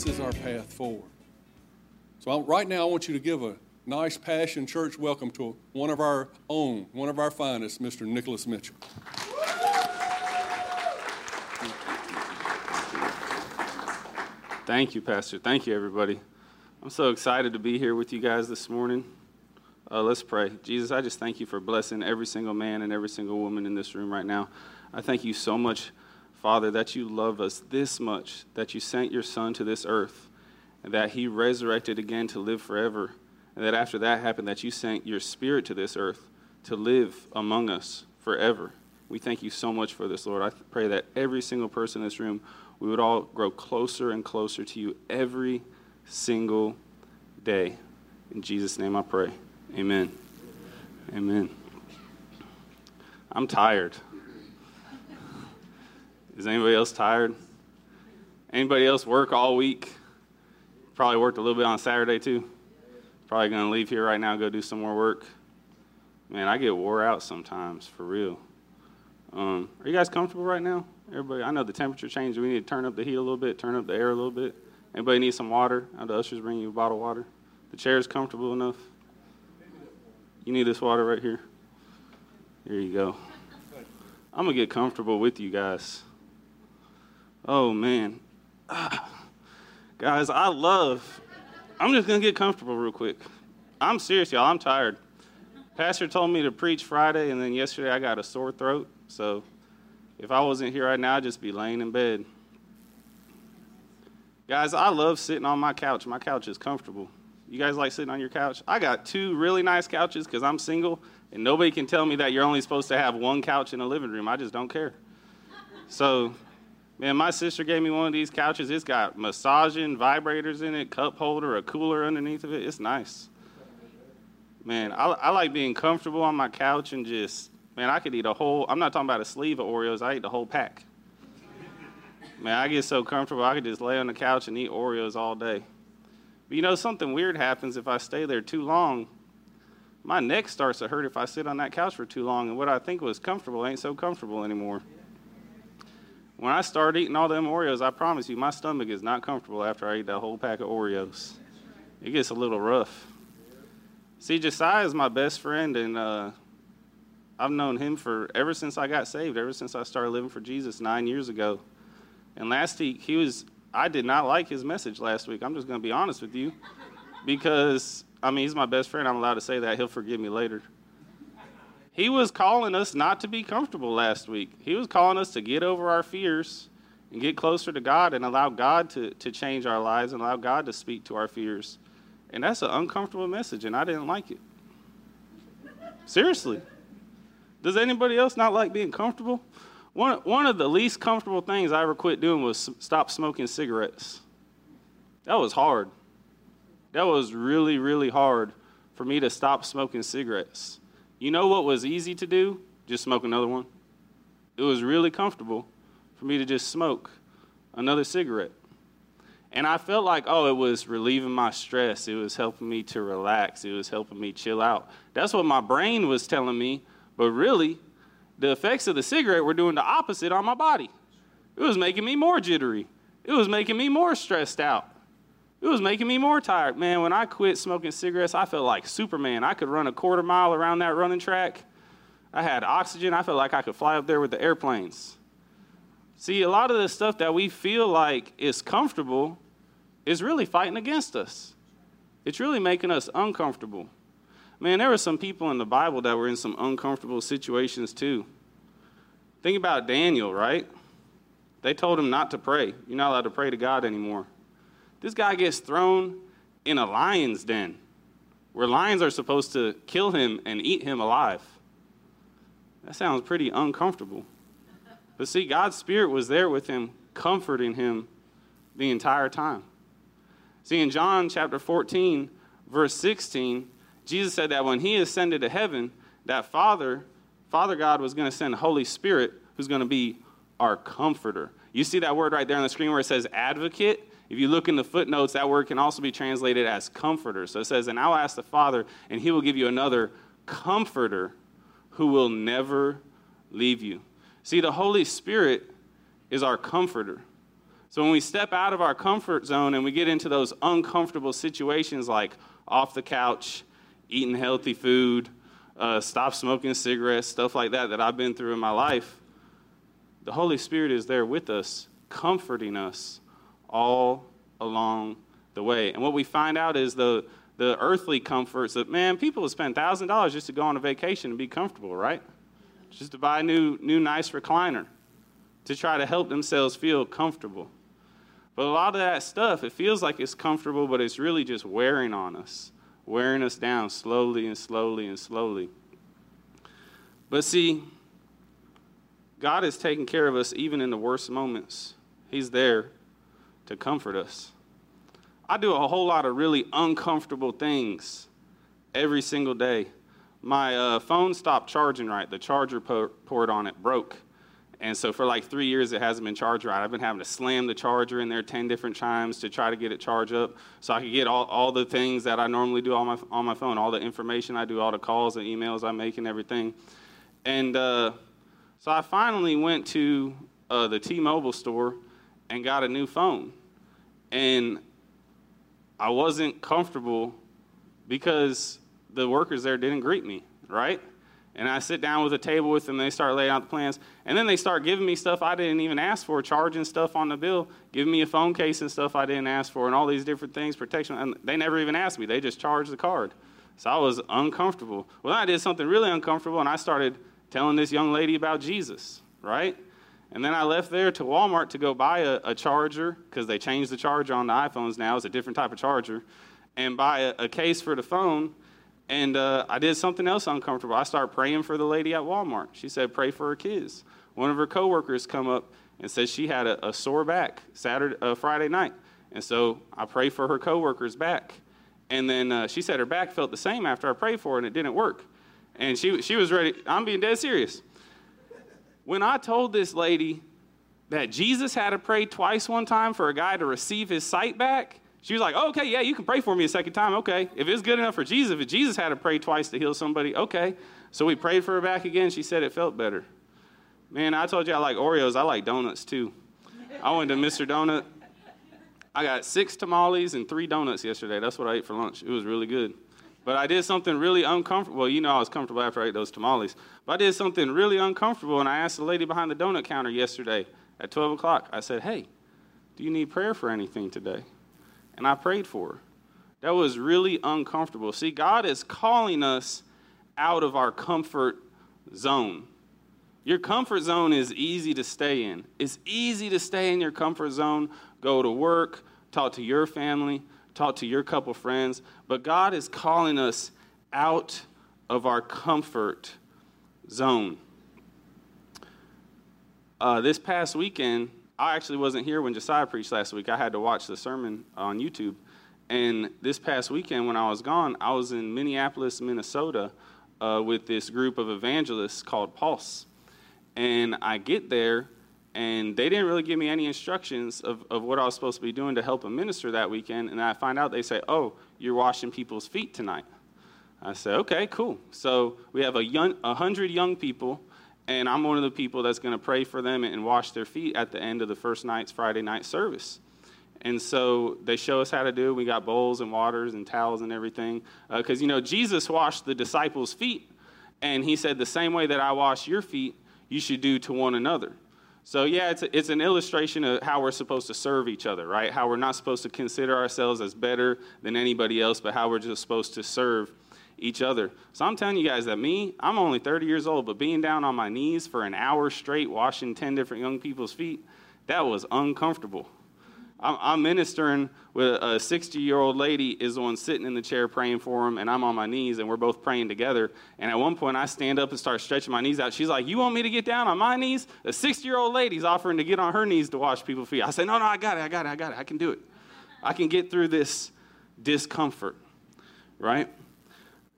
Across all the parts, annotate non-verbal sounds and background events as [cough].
This is our path forward. So I- right now, I want you to give a nice Passion Church welcome to one of our own, one of our finest, Mr. Nicholas Mitchell. Thank you, Pastor. Thank you, everybody. I'm so excited to be here with you guys this morning. Uh, let's pray. Jesus, I just thank you for blessing every single man and every single woman in this room right now. I thank you so much, Father, that you love us this much, that you sent your Son to this earth, and that he resurrected again to live forever, and that after that happened, that you sent your Spirit to this earth to live among us forever. We thank you so much for this, Lord. I pray that every single person in this room, we would all grow closer and closer to you every single day. In Jesus' name I pray. Amen. Amen. I'm tired. Is anybody else tired? Anybody else work all week? Probably worked a little bit on Saturday too. Probably going to leave here right now, go do some more work. Man, I get wore out sometimes, for real. Um, are you guys comfortable right now? Everybody, I know the temperature changed. We need to turn up the heat a little bit, turn up the air a little bit. Anybody need some water? Have the ushers bring you a bottle of water? The chair is comfortable enough? You need this water right here? Here you go. I'm going to get comfortable with you guys. Oh, man. Ah. Guys, I love, I'm just to get comfortable real quick. I'm serious, y'all. I'm tired. Pastor told me to preach Friday, and then yesterday I got a sore throat. So if I wasn't here right now, I'd just be laying in bed. Guys, I love sitting on my couch. My couch is comfortable. You guys like sitting on your couch? I got two really nice couches because I'm single, and nobody can tell me that you're only supposed to have one couch in a living room. I just don't care. So, man, my sister gave me one of these couches. It's got massaging vibrators in it, cup holder, a cooler underneath of it. It's nice. Man, I, I like being comfortable on my couch and just, man, I could eat a whole, I'm not talking about a sleeve of Oreos, I eat the whole pack. Man, I get so comfortable, I could just lay on the couch and eat Oreos all day. But you know, something weird happens if I stay there too long. My neck starts to hurt if I sit on that couch for too long, and what I think was comfortable ain't so comfortable anymore. When I start eating all them Oreos, I promise you, my stomach is not comfortable after I eat that whole pack of Oreos. It gets a little rough. See, Josiah is my best friend, and uh, I've known him for ever since I got saved, ever since I started living for Jesus nine years ago. And last week, he was, I did not like his message last week. I'm just going to be honest with you. Because, I mean, he's my best friend. I'm allowed to say that. He'll forgive me later. He was calling us not to be comfortable last week. He was calling us to get over our fears and get closer to God and allow God to, to change our lives and allow God to speak to our fears. And that's an uncomfortable message, and I didn't like it. Seriously. Does anybody else not like being comfortable? One, one of the least comfortable things I ever quit doing was stop smoking cigarettes. That was hard. That was really, really hard for me to stop smoking cigarettes. You know what was easy to do? Just smoke another one. It was really comfortable for me to just smoke another cigarette. And I felt like, oh, it was relieving my stress. It was helping me to relax. It was helping me chill out. That's what my brain was telling me. But really, the effects of the cigarette were doing the opposite on my body. It was making me more jittery. It was making me more stressed out. It was making me more tired. Man, when I quit smoking cigarettes, I felt like Superman. I could run a quarter mile around that running track. I had oxygen. I felt like I could fly up there with the airplanes. See, a lot of the stuff that we feel like is comfortable is really fighting against us. It's really making us uncomfortable. Man, there were some people in the Bible that were in some uncomfortable situations too. Think about Daniel, right? They told him not to pray. You're not allowed to pray to God anymore. This guy gets thrown in a lion's den where lions are supposed to kill him and eat him alive. That sounds pretty uncomfortable. But see, God's Spirit was there with him, comforting him the entire time. See, in John chapter 14, verse 16, Jesus said that when he ascended to heaven, that Father, Father God was going to send Holy Spirit, who's going to be our comforter. You see that word right there on the screen where it says advocate? If you look in the footnotes, that word can also be translated as comforter. So it says, And I'll ask the Father, and he will give you another comforter who will never leave you. See, the Holy Spirit is our comforter. So when we step out of our comfort zone and we get into those uncomfortable situations like off the couch, eating healthy food, uh, stop smoking cigarettes, stuff like that that I've been through in my life, the Holy Spirit is there with us, comforting us all along the way. And what we find out is the, the earthly comforts that, man, people have spent $1,000 just to go on a vacation and be comfortable, right? Just to buy a new, new nice recliner to try to help themselves feel comfortable. But a lot of that stuff, it feels like it's comfortable, but it's really just wearing on us, wearing us down slowly and slowly and slowly. But see, God is taking care of us even in the worst moments. He's there to comfort us. I do a whole lot of really uncomfortable things every single day. My uh, phone stopped charging right. The charger port on it broke. And so for like three years, it hasn't been charged right. I've been having to slam the charger in there 10 different times to try to get it charged up so I could get all, all the things that I normally do on my, on my phone, all the information I do, all the calls and emails I make and everything. And uh, so I finally went to uh, the T Mobile store and got a new phone. And I wasn't comfortable because the workers there didn't greet me, right? And I sit down with a table with them, they start laying out the plans. And then they start giving me stuff I didn't even ask for, charging stuff on the bill, giving me a phone case and stuff I didn't ask for, and all these different things, protection. And they never even asked me, they just charged the card. So I was uncomfortable. Well, I did something really uncomfortable, and I started telling this young lady about Jesus, right? And then I left there to Walmart to go buy a, a charger, because they changed the charger on the iPhones now, it's a different type of charger, and buy a, a case for the phone and uh, I did something else uncomfortable. I started praying for the lady at Walmart. She said, pray for her kids. One of her coworkers come up and said she had a, a sore back Saturday, uh, Friday night. And so I prayed for her coworker's back. And then uh, she said her back felt the same after I prayed for her and it didn't work. And she, she was ready. I'm being dead serious. When I told this lady that Jesus had to pray twice one time for a guy to receive his sight back, she was like, oh, okay, yeah, you can pray for me a second time. Okay. If it's good enough for Jesus, if Jesus had to pray twice to heal somebody, okay. So we prayed for her back again. She said it felt better. Man, I told you I like Oreos. I like donuts too. I went to Mr. Donut. I got six tamales and three donuts yesterday. That's what I ate for lunch. It was really good. But I did something really uncomfortable. Well, you know I was comfortable after I ate those tamales. But I did something really uncomfortable, and I asked the lady behind the donut counter yesterday at 12 o'clock. I said, hey, do you need prayer for anything today? and I prayed for her. That was really uncomfortable. See, God is calling us out of our comfort zone. Your comfort zone is easy to stay in. It's easy to stay in your comfort zone, go to work, talk to your family, talk to your couple friends. But God is calling us out of our comfort zone. Uh, this past weekend, I actually wasn't here when Josiah preached last week. I had to watch the sermon on YouTube. And this past weekend, when I was gone, I was in Minneapolis, Minnesota, uh, with this group of evangelists called Pulse. And I get there, and they didn't really give me any instructions of, of what I was supposed to be doing to help a minister that weekend. And I find out they say, Oh, you're washing people's feet tonight. I said, Okay, cool. So we have a, young, hundred young people and I'm one of the people that's going to pray for them and wash their feet at the end of the first night's Friday night service. And so they show us how to do it. We got bowls and waters and towels and everything. Because, uh, you know, Jesus washed the disciples' feet. And he said, the same way that I wash your feet, you should do to one another. So, yeah, it's, a, it's an illustration of how we're supposed to serve each other, right? How we're not supposed to consider ourselves as better than anybody else, but how we're just supposed to serve each other. So I'm telling you guys that me, I'm only 30 years old, but being down on my knees for an hour straight washing 10 different young people's feet, that was uncomfortable. I'm, I'm ministering with a 60 year old lady, is one sitting in the chair praying for him, and I'm on my knees, and we're both praying together. And at one point, I stand up and start stretching my knees out. She's like, You want me to get down on my knees? A 60 year old lady's offering to get on her knees to wash people's feet. I say, No, no, I got it, I got it, I got it, I can do it. I can get through this discomfort, right?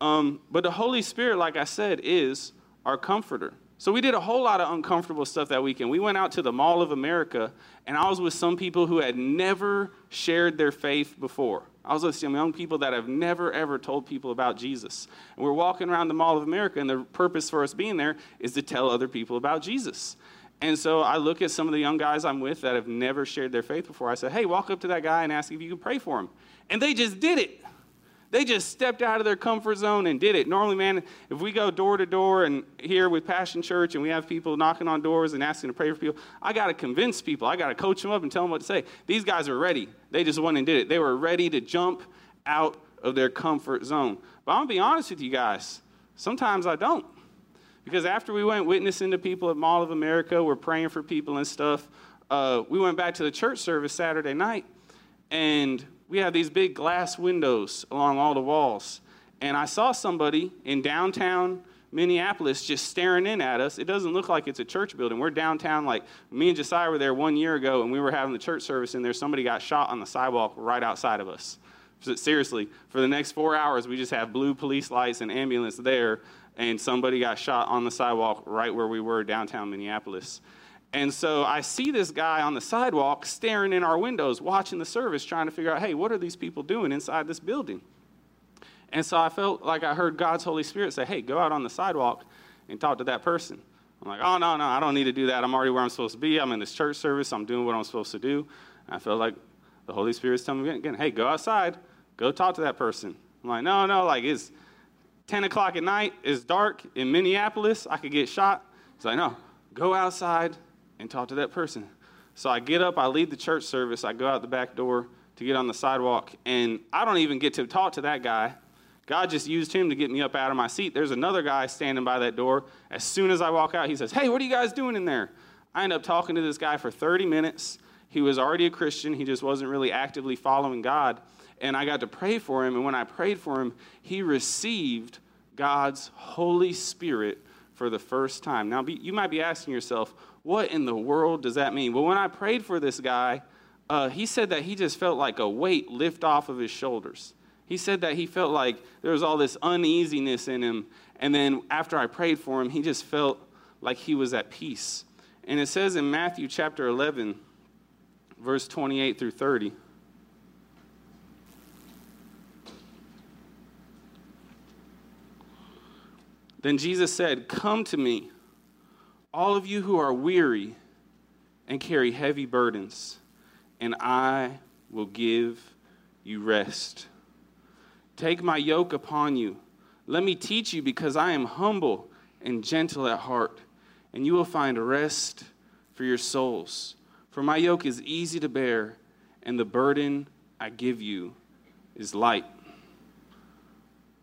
Um, but the Holy Spirit, like I said, is our comforter. So we did a whole lot of uncomfortable stuff that weekend. We went out to the Mall of America, and I was with some people who had never shared their faith before. I was with some young people that have never, ever told people about Jesus. And we're walking around the Mall of America, and the purpose for us being there is to tell other people about Jesus. And so I look at some of the young guys I'm with that have never shared their faith before. I said, hey, walk up to that guy and ask if you can pray for him. And they just did it. They just stepped out of their comfort zone and did it. Normally, man, if we go door to door and here with Passion Church and we have people knocking on doors and asking to pray for people, I got to convince people. I got to coach them up and tell them what to say. These guys are ready. They just went and did it. They were ready to jump out of their comfort zone. But I'm going to be honest with you guys. Sometimes I don't. Because after we went witnessing to people at Mall of America, we're praying for people and stuff, uh, we went back to the church service Saturday night, and we have these big glass windows along all the walls. And I saw somebody in downtown Minneapolis just staring in at us. It doesn't look like it's a church building. We're downtown, like me and Josiah were there one year ago, and we were having the church service in there. Somebody got shot on the sidewalk right outside of us. Seriously, for the next four hours, we just have blue police lights and ambulance there, and somebody got shot on the sidewalk right where we were downtown Minneapolis. And so I see this guy on the sidewalk staring in our windows, watching the service, trying to figure out, hey, what are these people doing inside this building? And so I felt like I heard God's Holy Spirit say, hey, go out on the sidewalk and talk to that person. I'm like, oh, no, no, I don't need to do that. I'm already where I'm supposed to be. I'm in this church service. I'm doing what I'm supposed to do. And I felt like the Holy Spirit's telling me again, hey, go outside. Go talk to that person. I'm like, no, no, like it's 10 o'clock at night. It's dark in Minneapolis. I could get shot. He's like, no, go outside and talk to that person. So I get up, I leave the church service, I go out the back door to get on the sidewalk, and I don't even get to talk to that guy. God just used him to get me up out of my seat. There's another guy standing by that door. As soon as I walk out, he says, Hey, what are you guys doing in there? I end up talking to this guy for 30 minutes. He was already a Christian, he just wasn't really actively following God. And I got to pray for him, and when I prayed for him, he received God's Holy Spirit for the first time. Now, you might be asking yourself, what in the world does that mean? Well, when I prayed for this guy, uh, he said that he just felt like a weight lift off of his shoulders. He said that he felt like there was all this uneasiness in him. And then after I prayed for him, he just felt like he was at peace. And it says in Matthew chapter 11, verse 28 through 30. Then Jesus said, Come to me all of you who are weary and carry heavy burdens, and I will give you rest. Take my yoke upon you. Let me teach you, because I am humble and gentle at heart, and you will find rest for your souls. For my yoke is easy to bear, and the burden I give you is light.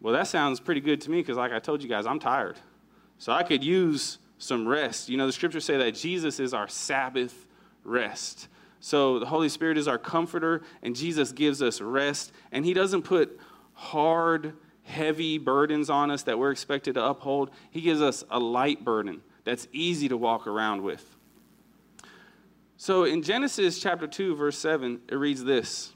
Well, that sounds pretty good to me because, like I told you guys, I'm tired. So I could use some rest. You know, the scriptures say that Jesus is our Sabbath rest. So the Holy Spirit is our comforter, and Jesus gives us rest. And He doesn't put hard, heavy burdens on us that we're expected to uphold. He gives us a light burden that's easy to walk around with. So in Genesis chapter 2, verse 7, it reads this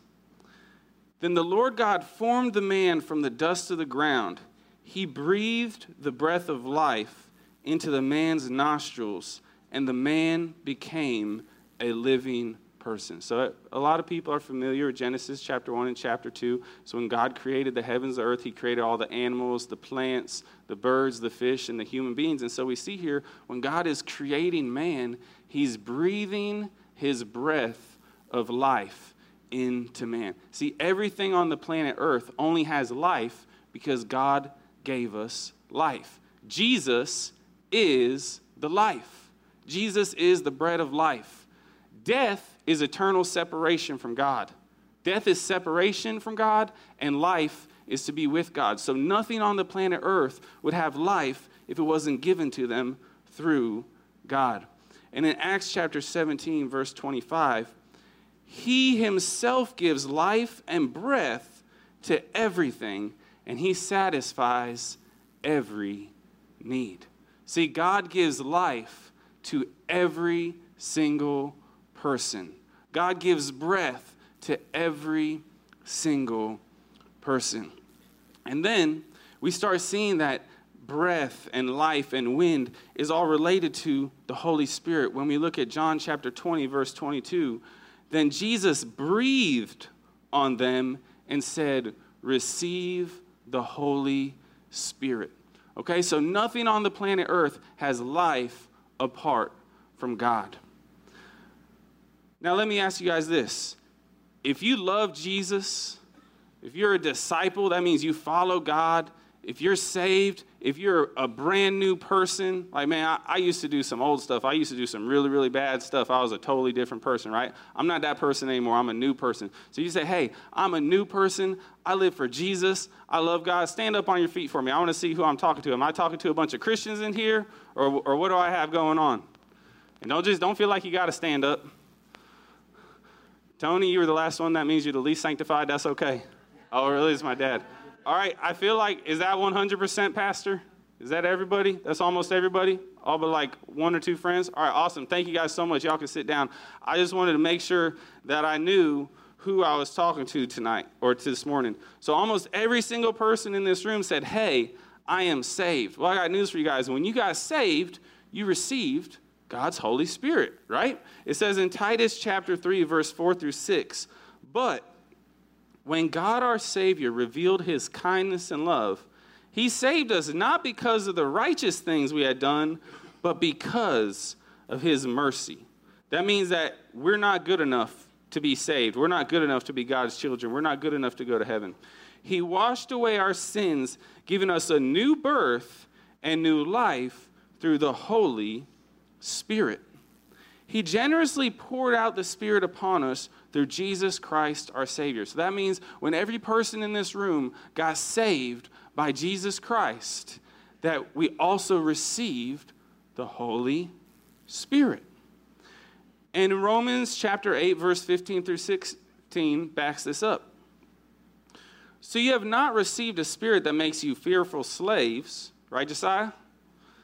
Then the Lord God formed the man from the dust of the ground, He breathed the breath of life into the man's nostrils, and the man became a living person. So a lot of people are familiar with Genesis chapter 1 and chapter 2. So when God created the heavens, the earth, he created all the animals, the plants, the birds, the fish, and the human beings. And so we see here when God is creating man, he's breathing his breath of life into man. See, everything on the planet earth only has life because God gave us life. Jesus is the life. Jesus is the bread of life. Death is eternal separation from God. Death is separation from God, and life is to be with God. So nothing on the planet Earth would have life if it wasn't given to them through God. And in Acts chapter 17, verse 25, He Himself gives life and breath to everything, and He satisfies every need. See, God gives life to every single person. God gives breath to every single person. And then we start seeing that breath and life and wind is all related to the Holy Spirit. When we look at John chapter 20, verse 22, then Jesus breathed on them and said, Receive the Holy Spirit. Okay, so nothing on the planet Earth has life apart from God. Now, let me ask you guys this. If you love Jesus, if you're a disciple, that means you follow God. If you're saved, if you're a brand new person, like, man, I, I, used to do some old stuff. I used to do some really, really bad stuff. I was a totally different person, right? I'm not that person anymore. I'm a new person. So you say, hey, I'm a new person. I live for Jesus. I love God. Stand up on your feet for me. I want to see who I'm talking to. Am I talking to a bunch of Christians in here, or, or what do I have going on? And don't just don't feel like you got to stand up. Tony, you were the last one. That means you're the least sanctified. That's okay. Oh, really? It's my dad. All right, I feel like, is that 100% pastor? Is that everybody? That's almost everybody? All but like one or two friends? All right, awesome. Thank you guys so much. Y'all can sit down. I just wanted to make sure that I knew who I was talking to tonight or to this morning. So almost every single person in this room said, Hey, I am saved. Well, I got news for you guys. When you got saved, you received God's Holy Spirit, right? It says in Titus chapter 3, verse 4 through 6, but when God our Savior revealed his kindness and love, he saved us not because of the righteous things we had done, but because of his mercy. That means that we're not good enough to be saved. We're not good enough to be God's children. We're not good enough to go to heaven. He washed away our sins, giving us a new birth and new life through the Holy Spirit. He generously poured out the Spirit upon us through Jesus Christ our Savior. So that means when every person in this room got saved by Jesus Christ, that we also received the Holy Spirit. And in Romans chapter 8, verse 15 through 16 backs this up. So you have not received a spirit that makes you fearful slaves, right, Josiah?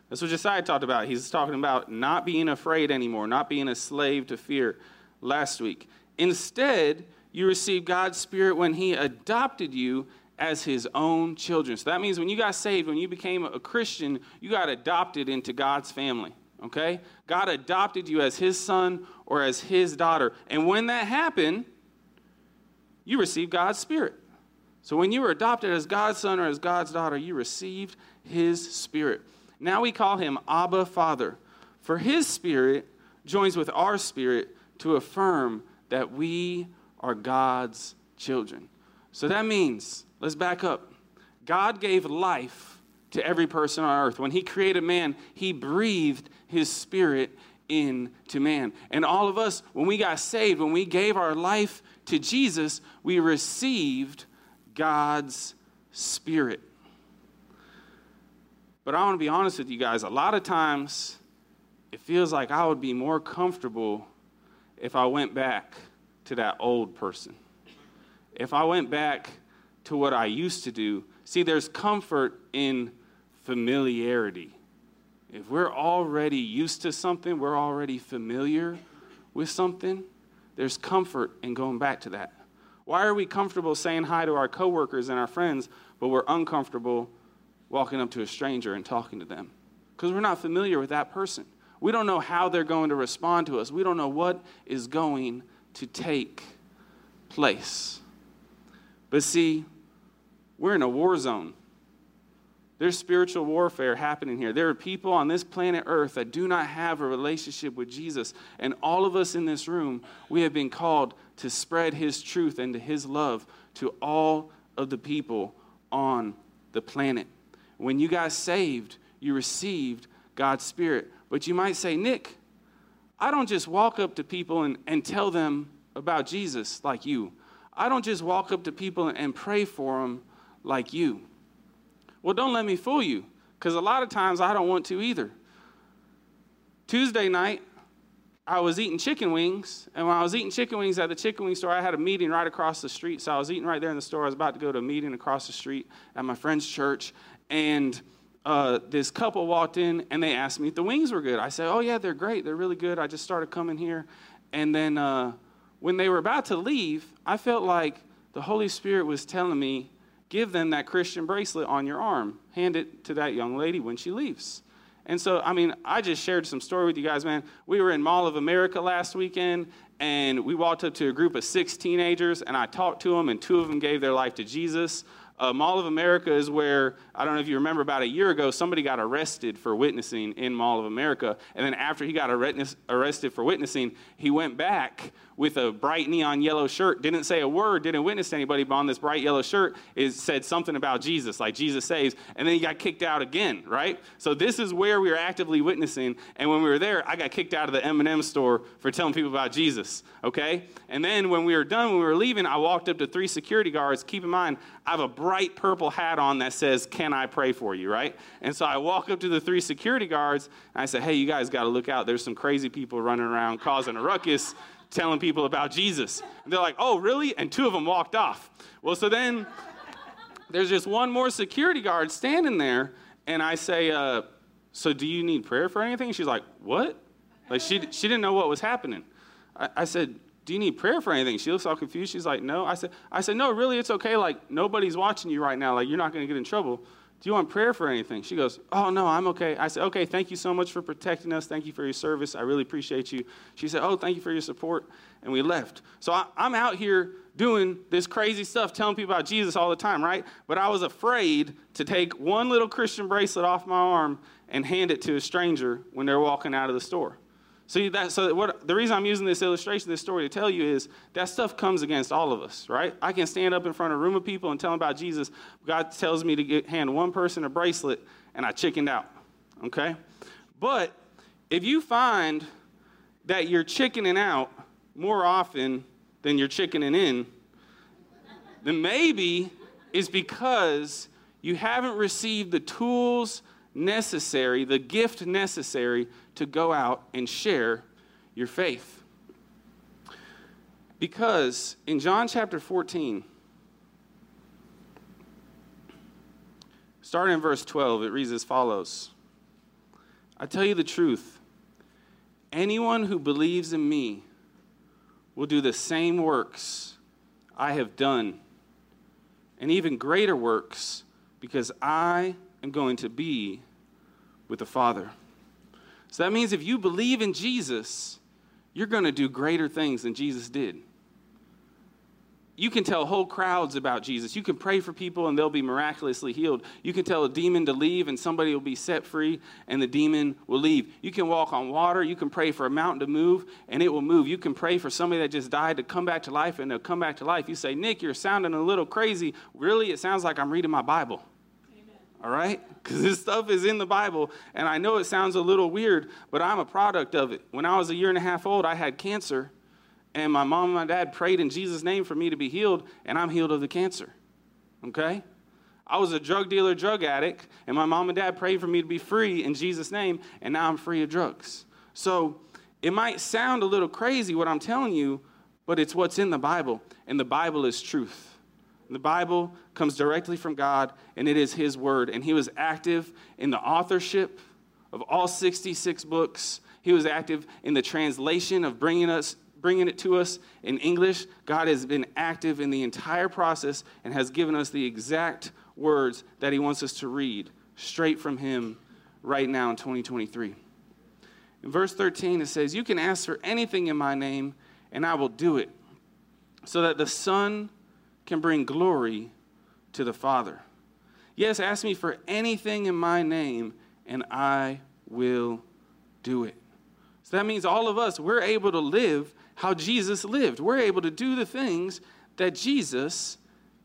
That's what Josiah talked about. He's talking about not being afraid anymore, not being a slave to fear last week. Instead, you received God's Spirit when He adopted you as His own children. So that means when you got saved, when you became a Christian, you got adopted into God's family. Okay? God adopted you as His son or as His daughter. And when that happened, you received God's Spirit. So when you were adopted as God's son or as God's daughter, you received His Spirit. Now we call him Abba Father, for his spirit joins with our spirit to affirm that we are God's children. So that means, let's back up. God gave life to every person on earth. When he created man, he breathed his spirit into man. And all of us, when we got saved, when we gave our life to Jesus, we received God's spirit. But I want to be honest with you guys. A lot of times, it feels like I would be more comfortable if I went back to that old person. If I went back to what I used to do. See, there's comfort in familiarity. If we're already used to something, we're already familiar with something, there's comfort in going back to that. Why are we comfortable saying hi to our coworkers and our friends, but we're uncomfortable walking up to a stranger and talking to them because we're not familiar with that person. We don't know how they're going to respond to us, we don't know what is going to take place. But see, we're in a war zone. There's spiritual warfare happening here. There are people on this planet Earth that do not have a relationship with Jesus. And all of us in this room, we have been called to spread his truth and to his love to all of the people on the planet. When you got saved, you received God's Spirit. But you might say, Nick, I don't just walk up to people and, and tell them about Jesus like you. I don't just walk up to people and pray for them like you. Well, don't let me fool you, because a lot of times I don't want to either. Tuesday night, I was eating chicken wings, and when I was eating chicken wings at the chicken wing store, I had a meeting right across the street. So I was eating right there in the store. I was about to go to a meeting across the street at my friend's church, and uh, this couple walked in and they asked me if the wings were good. I said, Oh, yeah, they're great. They're really good. I just started coming here. And then uh, when they were about to leave, I felt like the Holy Spirit was telling me, give them that Christian bracelet on your arm. Hand it to that young lady when she leaves. And so, I mean, I just shared some story with you guys, man. We were in Mall of America last weekend, and we walked up to a group of six teenagers, and I talked to them, and two of them gave their life to Jesus. Uh, Mall of America is where, I don't know if you remember, about a year ago, somebody got arrested for witnessing in Mall of America. And then after he got arrested for witnessing, he went back with a bright neon yellow shirt, didn't say a word, didn't witness anybody, but on this bright yellow shirt is said something about Jesus, like Jesus saves, and then he got kicked out again, right? So this is where we were actively witnessing, and when we were there, I got kicked out of the M&M store for telling people about Jesus, okay? And then when we were done, when we were leaving, I walked up to three security guards. Keep in mind, I have a bright purple hat on that says, Can I pray for you, right? And so I walk up to the three security guards, and I say, Hey, you guys got to look out. There's some crazy people running around causing a ruckus telling people about Jesus. And they're like, oh, really? And two of them walked off. Well, so then there's just one more security guard standing there, and I say, uh, so do you need prayer for anything? She's like, what? Like, she, she didn't know what was happening. I, I said, do you need prayer for anything? She looks all confused. She's like, no. I said, I said, no, really, it's okay. Like, nobody's watching you right now. Like, you're not going to get in trouble. Do you want prayer for anything? She goes, Oh, no, I'm okay. I said, Okay, thank you so much for protecting us. Thank you for your service. I really appreciate you. She said, Oh, thank you for your support. And we left. So I, am out here doing this crazy stuff, telling people about Jesus all the time, right? But I was afraid to take one little Christian bracelet off my arm and hand it to a stranger when they're walking out of the store. See that so what the reason I'm using this illustration, this story to tell you is that stuff comes against all of us, right? I can stand up in front of a room of people and tell them about Jesus. God tells me to get, hand one person a bracelet, and I chickened out. Okay? But if you find that you're chickening out more often than you're chickening in, then maybe it's because you haven't received the tools necessary, the gift necessary to go out and share your faith. Because in John chapter 14, starting in verse 12, it reads as follows I tell you the truth, anyone who believes in me will do the same works I have done, and even greater works, because I am going to be with the Father. So that means if you believe in Jesus, you're going to do greater things than Jesus did. You can tell whole crowds about Jesus. You can pray for people and they'll be miraculously healed. You can tell a demon to leave and somebody will be set free and the demon will leave. You can walk on water. You can pray for a mountain to move and it will move. You can pray for somebody that just died to come back to life and they'll come back to life. You say, Nick, you're sounding a little crazy. Really, it sounds like I'm reading my Bible all right? [laughs] Because this stuff is in the Bible, and I know it sounds a little weird, but I'm a product of it. When I was a year and a half old, I had cancer, and my mom and my dad prayed in Jesus' name for me to be healed, and I'm healed of the cancer, okay? I was a drug dealer, drug addict, and my mom and dad prayed for me to be free in Jesus' name, and now I'm free of drugs. So it might sound a little crazy what I'm telling you, but it's what's in the Bible, and the Bible is truth. The Bible comes directly from God, and it is His Word. And He was active in the authorship of all 66 books. He was active in the translation of bringing us bringing it to us in English. God has been active in the entire process and has given us the exact words that He wants us to read straight from Him right now in 2023. In verse 13, it says, You can ask for anything in my name, and I will do it, so that the Son can bring glory to the Father. Yes, ask me for anything in my name, and I will do it. So that means all of us, we're able to live how Jesus lived. We're able to do the things that Jesus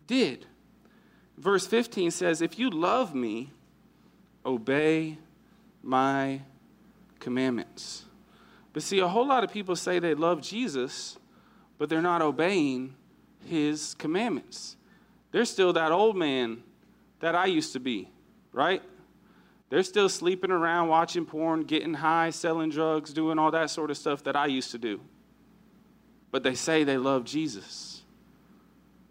did. Verse 15 says, If you love me, obey my commandments. But see, a whole lot of people say they love Jesus, but they're not obeying his commandments. They're still that old man that I used to be, right? They're still sleeping around, watching porn, getting high, selling drugs, doing all that sort of stuff that I used to do. But they say they love Jesus.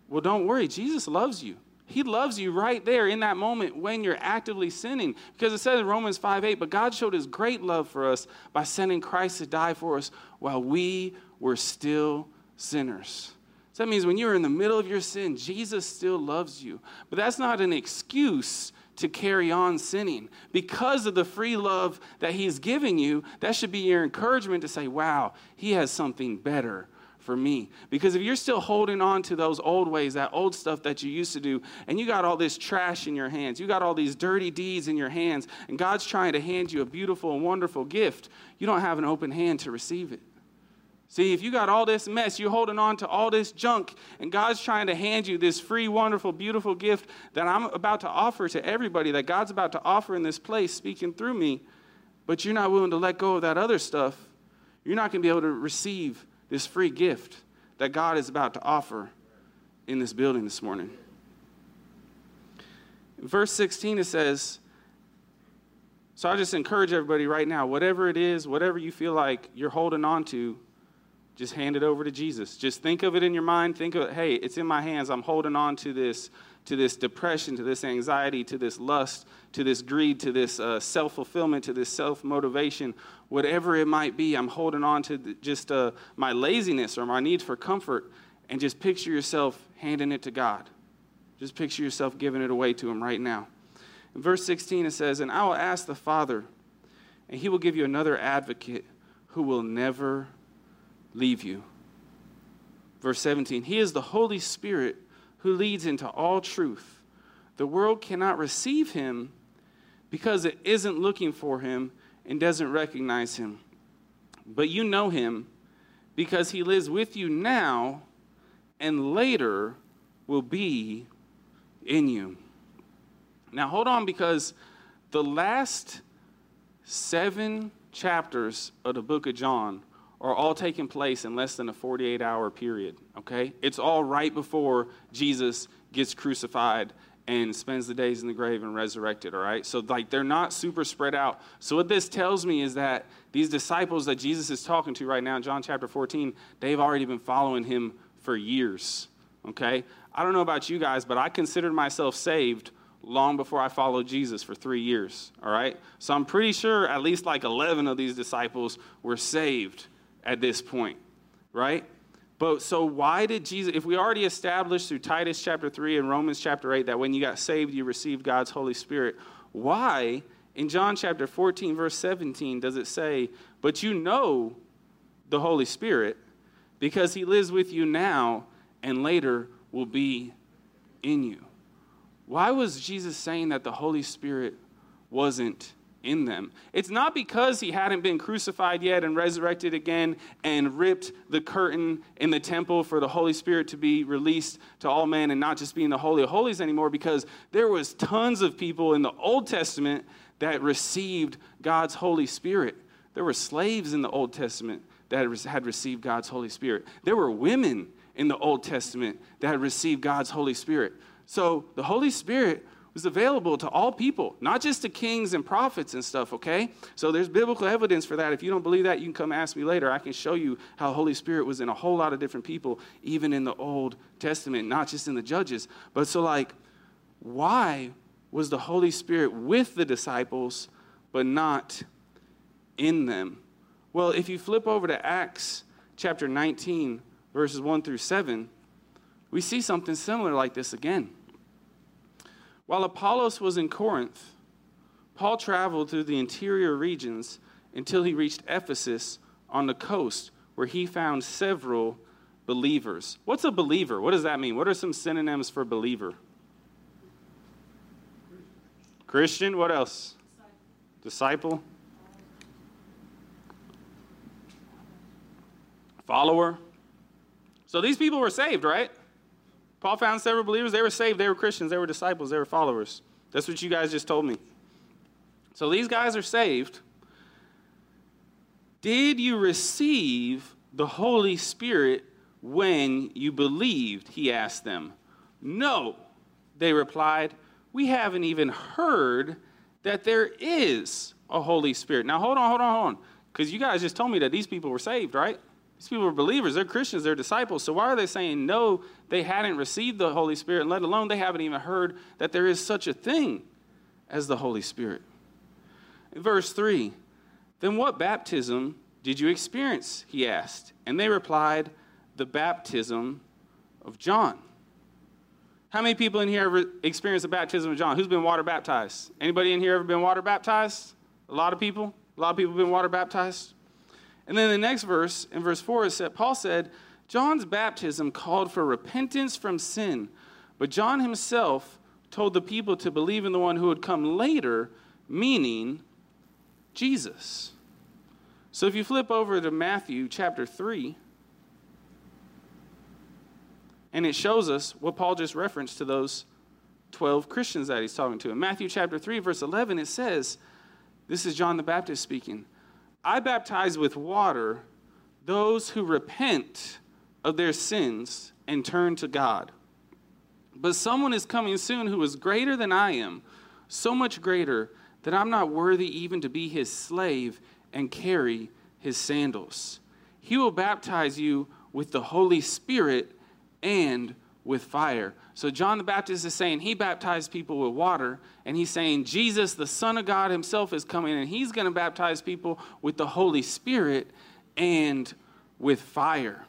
Well, don't worry, Jesus loves you. He loves you right there in that moment when you're actively sinning. Because it says in Romans 5 8, but God showed his great love for us by sending Christ to die for us while we were still sinners. So that means when you're in the middle of your sin, Jesus still loves you. But that's not an excuse to carry on sinning. Because of the free love that He's giving you, that should be your encouragement to say, wow, He has something better for me. Because if you're still holding on to those old ways, that old stuff that you used to do, and you got all this trash in your hands, you got all these dirty deeds in your hands, and God's trying to hand you a beautiful and wonderful gift, you don't have an open hand to receive it. See, if you got all this mess, you're holding on to all this junk, and God's trying to hand you this free, wonderful, beautiful gift that I'm about to offer to everybody, that God's about to offer in this place, speaking through me, but you're not willing to let go of that other stuff, you're not going to be able to receive this free gift that God is about to offer in this building this morning. In verse 16, it says, So I just encourage everybody right now, whatever it is, whatever you feel like you're holding on to, just hand it over to Jesus. Just think of it in your mind. Think of, it, hey, it's in my hands. I'm holding on to this, to this depression, to this anxiety, to this lust, to this greed, to this uh, self fulfillment, to this self motivation, whatever it might be. I'm holding on to just uh, my laziness or my need for comfort, and just picture yourself handing it to God. Just picture yourself giving it away to Him right now. In verse 16, it says, And I will ask the Father, and He will give you another advocate who will never leave you. Verse 17 He is the Holy Spirit who leads into all truth. The world cannot receive him because it isn't looking for him and doesn't recognize him. But you know him because he lives with you now and later will be in you. Now, hold on because the last seven chapters of the book of John are all taking place in less than a 48 hour period, okay? It's all right before Jesus gets crucified and spends the days in the grave and resurrected, all right? So, like, they're not super spread out. So, what this tells me is that these disciples that Jesus is talking to right now in John chapter 14, they've already been following him for years, okay? I don't know about you guys, but I considered myself saved long before I followed Jesus for three years, all right? So, I'm pretty sure at least like 11 of these disciples were saved at this point, right? But so why did Jesus, if we already established through Titus chapter 3 and Romans chapter 8 that when you got saved, you received God's Holy Spirit, why in John chapter 14, verse 17, does it say, But you know the Holy Spirit because he lives with you now and later will be in you? Why was Jesus saying that the Holy Spirit wasn't in them. It's not because he hadn't been crucified yet and resurrected again and ripped the curtain in the temple for the Holy Spirit to be released to all men and not just be in the Holy of Holies anymore because there was tons of people in the Old Testament that received God's Holy Spirit. There were slaves in the Old Testament that had received God's Holy Spirit. There were women in the Old Testament that had received God's Holy Spirit. So the Holy Spirit was available to all people, not just to kings and prophets and stuff, okay? So there's biblical evidence for that. If you don't believe that, you can come ask me later. I can show you how the Holy Spirit was in a whole lot of different people, even in the Old Testament, not just in the Judges. But so, like, why was the Holy Spirit with the disciples, but not in them? Well, if you flip over to Acts chapter 19, verses 1 through 7, we see something similar like this again. While Apollos was in Corinth, Paul traveled through the interior regions until he reached Ephesus on the coast, where he found several believers. What's a believer? What does that mean? What are some synonyms for believer? Christian, what else? Disciple. Follower. So these people were saved, right? Paul found several believers. They were saved. They were Christians. They were disciples. They were followers. That's what you guys just told me. So these guys are saved. Did you receive the Holy Spirit when you believed? He asked them. No, they replied. We haven't even heard that there is a Holy Spirit. Now, hold on, hold on, hold on. Because you guys just told me that these people were saved, right? These people are believers, they're Christians, they're disciples. So why are they saying no, they hadn't received the Holy Spirit, let alone they haven't even heard that there is such a thing as the Holy Spirit? In verse 3, then what baptism did you experience? He asked. And they replied, the baptism of John. How many people in here ever experienced the baptism of John? Who's been water baptized? Anybody in here ever been water baptized? A lot of people? A lot of people have been water baptized? And then the next verse, in verse 4, is that Paul said, John's baptism called for repentance from sin, but John himself told the people to believe in the one who would come later, meaning Jesus. So if you flip over to Matthew chapter 3, and it shows us what Paul just referenced to those 12 Christians that he's talking to. In Matthew chapter 3, verse 11, it says, This is John the Baptist speaking. I baptize with water those who repent of their sins and turn to God. But someone is coming soon who is greater than I am, so much greater that I'm not worthy even to be his slave and carry his sandals. He will baptize you with the Holy Spirit and with fire. So John the Baptist is saying he baptized people with water, and he's saying Jesus, the Son of God himself, is coming and he's going to baptize people with the Holy Spirit and with fire.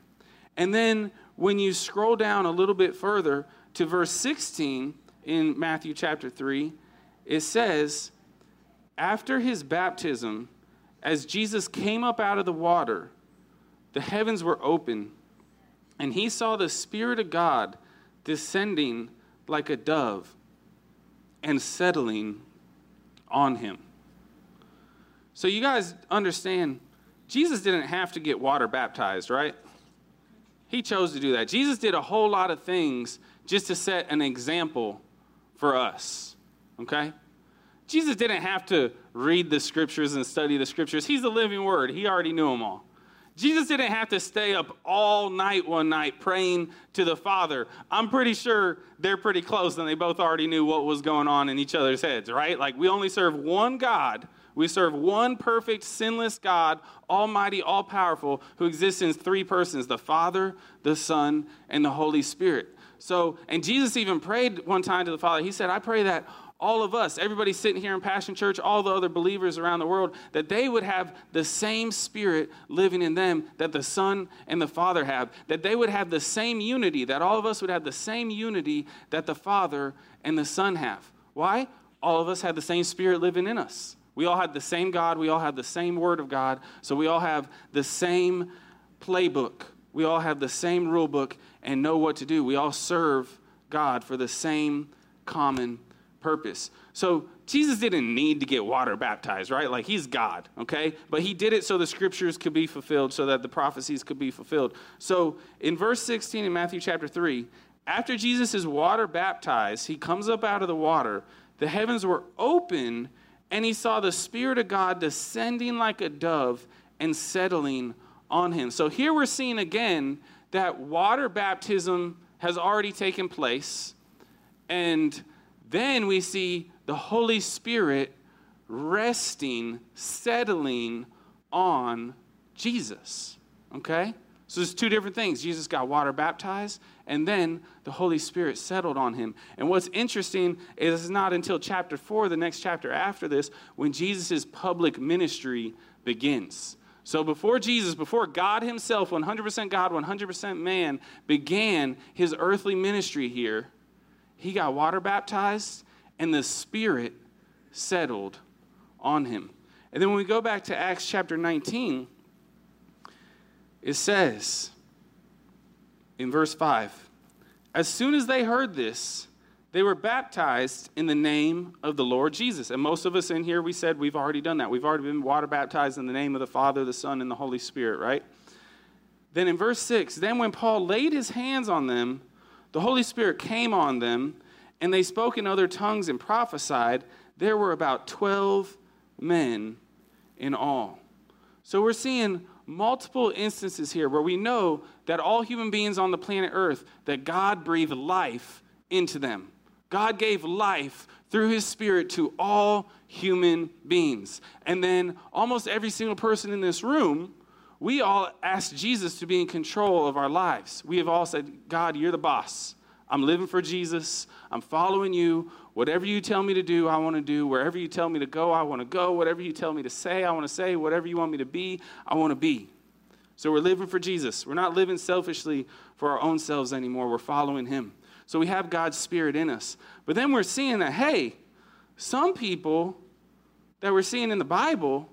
And then when you scroll down a little bit further to verse 16 in Matthew chapter 3, it says, After his baptism, as Jesus came up out of the water, the heavens were open and he saw the Spirit of God descending like a dove and settling on him. So, you guys understand, Jesus didn't have to get water baptized, right? He chose to do that. Jesus did a whole lot of things just to set an example for us, okay? Jesus didn't have to read the scriptures and study the scriptures. He's the living word, he already knew them all. Jesus didn't have to stay up all night one night praying to the Father. I'm pretty sure they're pretty close and they both already knew what was going on in each other's heads, right? Like we only serve one God. We serve one perfect, sinless God, almighty, all powerful, who exists in three persons the Father, the Son, and the Holy Spirit. So, and Jesus even prayed one time to the Father. He said, I pray that all of us, everybody sitting here in Passion Church, all the other believers around the world, that they would have the same spirit living in them that the Son and the Father have, that they would have the same unity, that all of us would have the same unity that the Father and the Son have. Why? All of us have the same spirit living in us. We all have the same God, we all have the same Word of God, so we all have the same playbook. We all have the same rule book and know what to do. We all serve God for the same common purpose. So Jesus didn't need to get water baptized, right? Like he's God, okay? But he did it so the scriptures could be fulfilled, so that the prophecies could be fulfilled. So in verse 16 in Matthew chapter 3, after Jesus is water baptized, he comes up out of the water. The heavens were open, and he saw the Spirit of God descending like a dove and settling on him. So here we're seeing again that water baptism has already taken place. And then we see the Holy Spirit resting, settling on Jesus. Okay? So there's two different things. Jesus got water baptized, and then the Holy Spirit settled on him. And what's interesting is it's not until chapter 4, the next chapter after this, when Jesus' public ministry begins. So before Jesus, before God Himself, 100% God, 100% man, began His earthly ministry here, he got water baptized, and the Spirit settled on him. And then when we go back to Acts chapter 19, it says in verse 5 As soon as they heard this, they were baptized in the name of the Lord Jesus. And most of us in here, we said we've already done that. We've already been water baptized in the name of the Father, the Son, and the Holy Spirit, right? Then in verse 6, then when Paul laid his hands on them, the Holy Spirit came on them, and they spoke in other tongues and prophesied. There were about 12 men in all. So we're seeing multiple instances here where we know that all human beings on the planet Earth, that God breathed life into them. God gave life through his spirit to all human beings. And then almost every single person in this room we all ask Jesus to be in control of our lives. We have all said, God, you're the boss. I'm living for Jesus. I'm following you. Whatever you tell me to do, I want to do. Wherever you tell me to go, I want to go. Whatever you tell me to say, I want to say. Whatever you want me to be, I want to be. So we're living for Jesus. We're not living selfishly for our own selves anymore. We're following Him. So we have God's Spirit in us. But then we're seeing that, hey, some people that we're seeing in the Bible,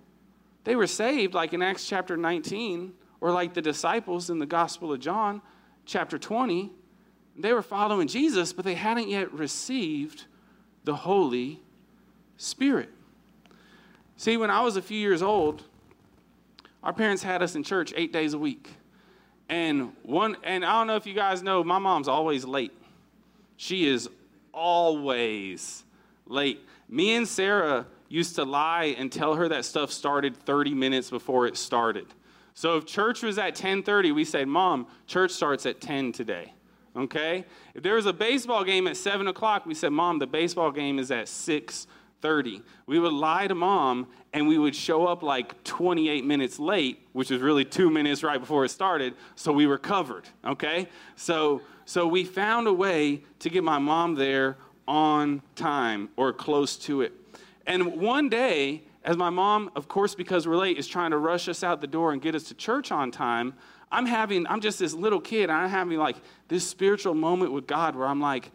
they were saved, like in Acts chapter 19, or like the disciples in the Gospel of John, chapter 20. They were following Jesus, but they hadn't yet received the Holy Spirit. See, when I was a few years old, our parents had us in church eight days a week. And one, and I don't know if you guys know, my mom's always late. She is always late. Me and Sarah used to lie and tell her that stuff started 30 minutes before it started. So if church was at 10:30, we said, "Mom, church starts at 10 today." Okay? If there was a baseball game at 7 o'clock, we said, Mom, the baseball game is at 6:30. We would lie to mom and we would show up like 28 minutes late, which is really two minutes right before it started, so we were covered. Okay? So so we found a way to get my mom there on time or close to it. And one day, as my mom, of course, because we're late, is trying to rush us out the door and get us to church on time, I'm having, I'm just this little kid, and I'm having like this spiritual moment with God where I'm like,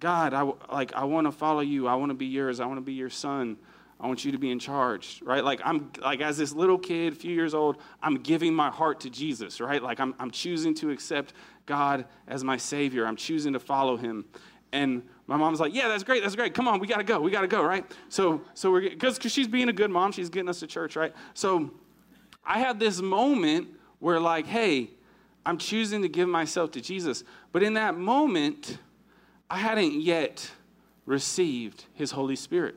God, I, like, I want to follow you. I want to be yours. I want to be your son. I want you to be in charge, right? Like I'm like as this little kid, a few years old, I'm giving my heart to Jesus, right? Like I'm I'm choosing to accept God as my savior. I'm choosing to follow him. And my mom's like, "Yeah, that's great. That's great. Come on, we got to go. We got to go, right?" So so we're cuz she's being a good mom, she's getting us to church, right? So I had this moment where like, "Hey, I'm choosing to give myself to Jesus." But in that moment, I hadn't yet received his Holy Spirit.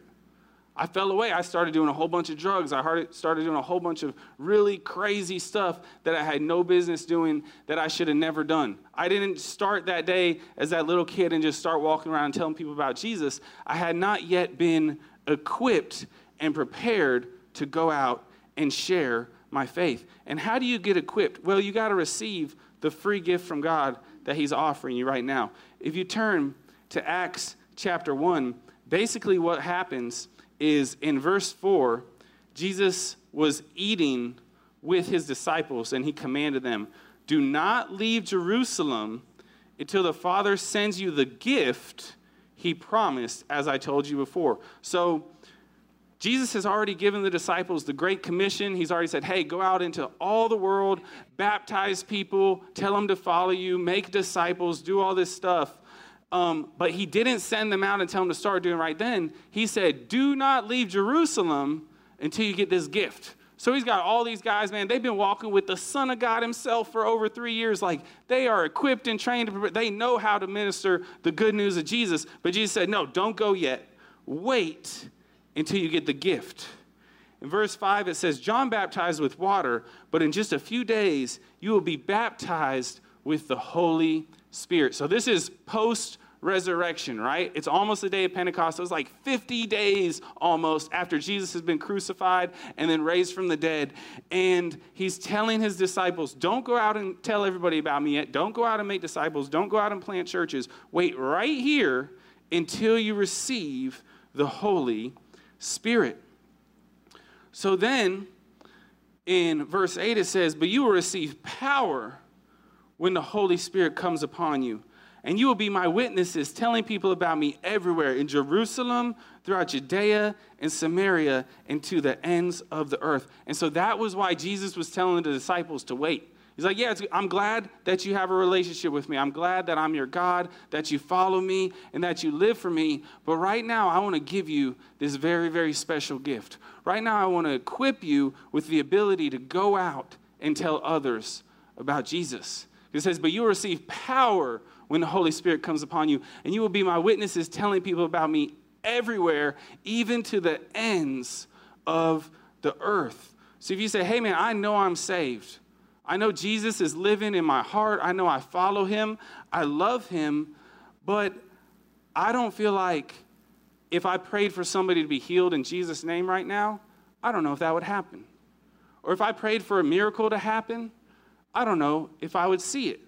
I fell away. I started doing a whole bunch of drugs. I started doing a whole bunch of really crazy stuff that I had no business doing that I should have never done. I didn't start that day as that little kid and just start walking around telling people about Jesus. I had not yet been equipped and prepared to go out and share my faith. And how do you get equipped? Well, you got to receive the free gift from God that He's offering you right now. If you turn to Acts chapter 1, basically what happens is in verse 4, Jesus was eating with his disciples and he commanded them, Do not leave Jerusalem until the Father sends you the gift he promised, as I told you before. So, Jesus has already given the disciples the Great Commission. He's already said, hey, go out into all the world, baptize people, tell them to follow you, make disciples, do all this stuff. Um, but he didn't send them out and tell them to start doing right then. He said, Do not leave Jerusalem until you get this gift. So he's got all these guys, man. They've been walking with the Son of God himself for over three years. Like they are equipped and trained. They know how to minister the good news of Jesus. But Jesus said, No, don't go yet. Wait until you get the gift. In verse 5, it says, John baptized with water, but in just a few days you will be baptized with the Holy Spirit. So this is post resurrection, right? It's almost the day of Pentecost. It was like 50 days almost after Jesus has been crucified and then raised from the dead. And he's telling his disciples, don't go out and tell everybody about me yet. Don't go out and make disciples. Don't go out and plant churches. Wait right here until you receive the Holy Spirit. So then in verse 8 it says, But you will receive power when the Holy Spirit comes upon you. And you will be my witnesses, telling people about me everywhere in Jerusalem, throughout Judea and Samaria, and to the ends of the earth. And so that was why Jesus was telling the disciples to wait. He's like, Yeah, I'm glad that you have a relationship with me. I'm glad that I'm your God, that you follow me, and that you live for me. But right now, I want to give you this very, very special gift. Right now, I want to equip you with the ability to go out and tell others about Jesus. It says, But you will receive power when the Holy Spirit comes upon you, and you will be my witnesses telling people about me everywhere, even to the ends of the earth. So if you say, Hey, man, I know I'm saved. I know Jesus is living in my heart. I know I follow him. I love him. But I don't feel like if I prayed for somebody to be healed in Jesus' name right now, I don't know if that would happen. Or if I prayed for a miracle to happen, I don't know if I would see it.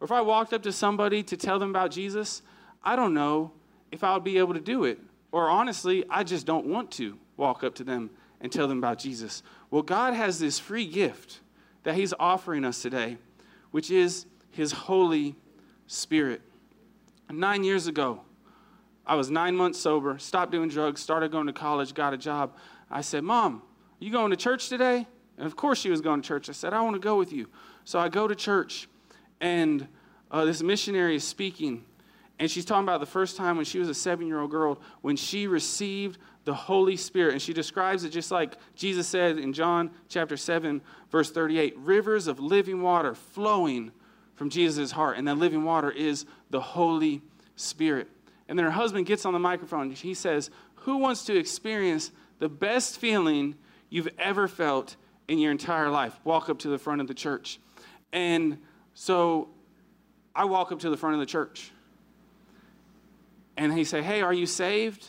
Or if I walked up to somebody to tell them about Jesus, I don't know if I would be able to do it. Or honestly, I just don't want to walk up to them and tell them about Jesus. Well, God has this free gift, that He's offering us today, which is His Holy Spirit. Nine years ago, I was nine months sober, stopped doing drugs, started going to college, got a job. I said, Mom, you going to church today? And of course she was going to church. I said, I want to go with you. So I go to church, and uh, this missionary is speaking, and she's talking about the first time when she was a seven year old girl, when she received the Holy Spirit. And she describes it just like Jesus said in John chapter 7, verse 38 rivers of living water flowing from Jesus' heart. And that living water is the Holy Spirit. And then her husband gets on the microphone and he says, Who wants to experience the best feeling you've ever felt in your entire life? Walk up to the front of the church. And so I walk up to the front of the church. And he say, Hey, are you saved?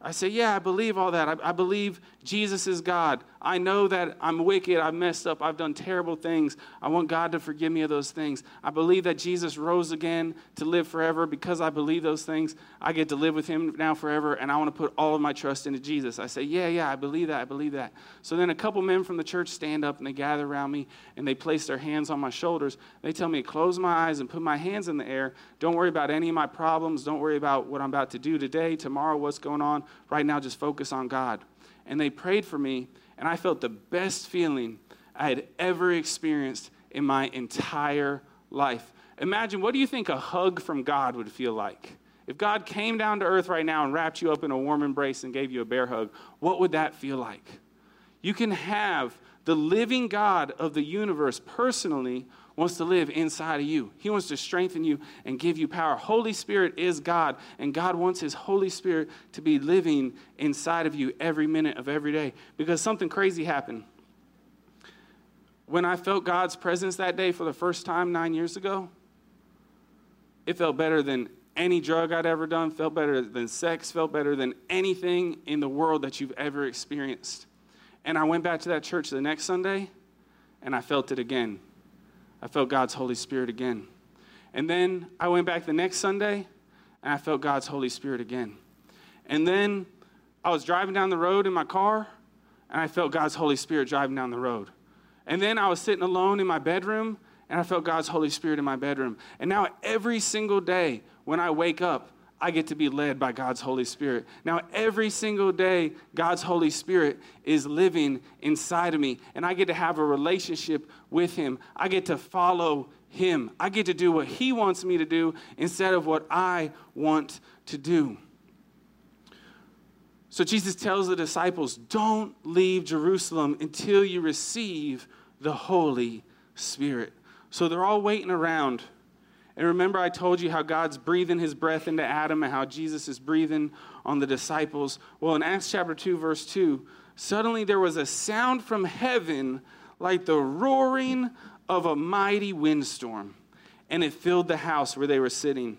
I say, Yeah, I believe all that. I, I, believe Jesus is God. I know that I'm wicked. I've messed up. I've done terrible things. I want God to forgive me of those things. I believe that Jesus rose again to live forever. Because I believe those things, I get to live with Him now forever, and I want to put all of my trust into Jesus. I say, Yeah, yeah, I believe that. I believe that. So then a couple men from the church stand up and they gather around me and they place their hands on my shoulders. They tell me close my eyes and put my hands in the air. Don't worry about any of my problems. Don't worry about what I'm about to do today, tomorrow, what's going on. Right now, just focus on God. And they prayed for me, and I felt the best feeling I had ever experienced in my entire life. Imagine what do you think a hug from God would feel like? If God came down to earth right now and wrapped you up in a warm embrace and gave you a bear hug, what would that feel like? You can have the living God of the universe personally wants to live inside of you. He wants to strengthen you and give you power. Holy Spirit is God, and God wants His Holy Spirit to be living inside of you every minute of every day because something crazy happened. When I felt God's presence that day for the first time nine years ago, it felt better than any drug I'd ever done, felt better than sex, felt better than anything in the world that you've ever experienced. And I went back to that church the next Sunday and I felt it again. I felt God's Holy Spirit again. And then I went back the next Sunday and I felt God's Holy Spirit again. And then I was driving down the road in my car and I felt God's Holy Spirit driving down the road. And then I was sitting alone in my bedroom and I felt God's Holy Spirit in my bedroom. And now every single day when I wake up, I get to be led by God's Holy Spirit. Now, every single day, God's Holy Spirit is living inside of me, and I get to have a relationship with Him. I get to follow Him. I get to do what He wants me to do instead of what I want to do. So, Jesus tells the disciples, Don't leave Jerusalem until you receive the Holy Spirit. So, they're all waiting around and remember, I told you how God's breathing his breath into Adam and how Jesus is breathing on the disciples. Well, in Acts chapter 2, verse 2, suddenly there was a sound from heaven like the roaring of a mighty windstorm, and it filled the house where they were sitting.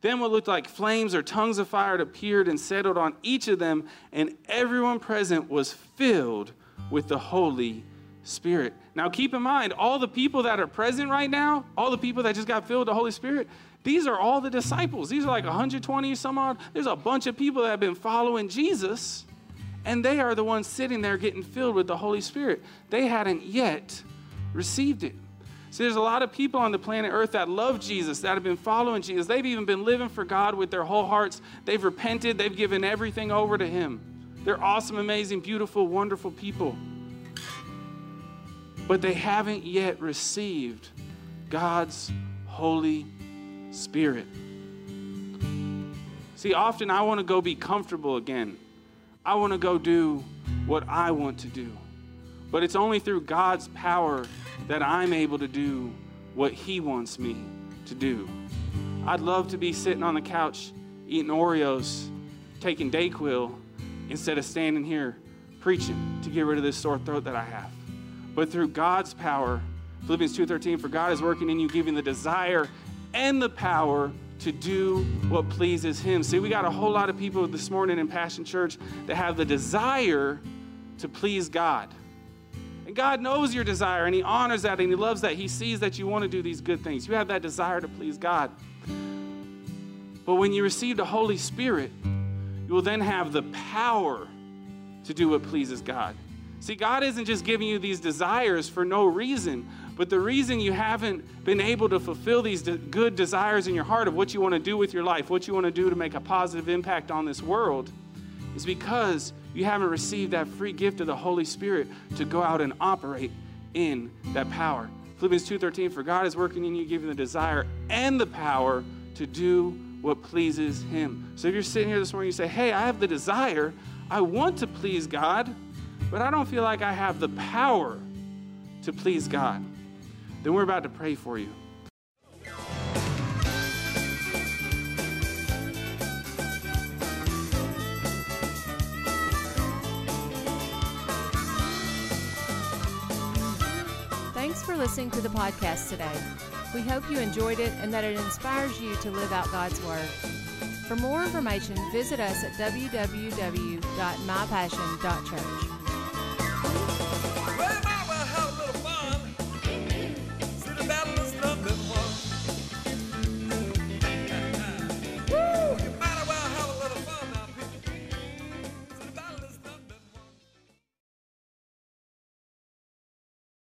Then what looked like flames or tongues of fire appeared and settled on each of them, and everyone present was filled with the Holy Spirit. Now, keep in mind, all the people that are present right now, all the people that just got filled with the Holy Spirit, these are all the disciples. These are like 120 or some odd. There's a bunch of people that have been following Jesus, and they are the ones sitting there getting filled with the Holy Spirit. They hadn't yet received it. See, there's a lot of people on the planet Earth that love Jesus, that have been following Jesus. They've even been living for God with their whole hearts. They've repented, they've given everything over to Him. They're awesome, amazing, beautiful, wonderful people but they haven't yet received God's Holy Spirit. See, often I want to go be comfortable again. I want to go do what I want to do. But it's only through God's power that I'm able to do what He wants me to do. I'd love to be sitting on the couch eating Oreos, taking Dayquil, instead of standing here preaching to get rid of this sore throat that I have but through God's power. Philippians 2:13 for God is working in you giving the desire and the power to do what pleases him. See, we got a whole lot of people this morning in Passion Church that have the desire to please God. And God knows your desire and he honors that and he loves that. He sees that you want to do these good things. You have that desire to please God. But when you receive the Holy Spirit, you will then have the power to do what pleases God. See, God isn't just giving you these desires for no reason, but the reason you haven't been able to fulfill these de- good desires in your heart of what you want to do with your life, what you want to do to make a positive impact on this world, is because you haven't received that free gift of the Holy Spirit to go out and operate in that power. Philippians 2:13 for God is working in you giving the desire and the power to do what pleases him. So if you're sitting here this morning you say, "Hey, I have the desire, I want to please God, but I don't feel like I have the power to please God, then we're about to pray for you. Thanks for listening to the podcast today. We hope you enjoyed it and that it inspires you to live out God's Word. For more information, visit us at www.mypassion.church.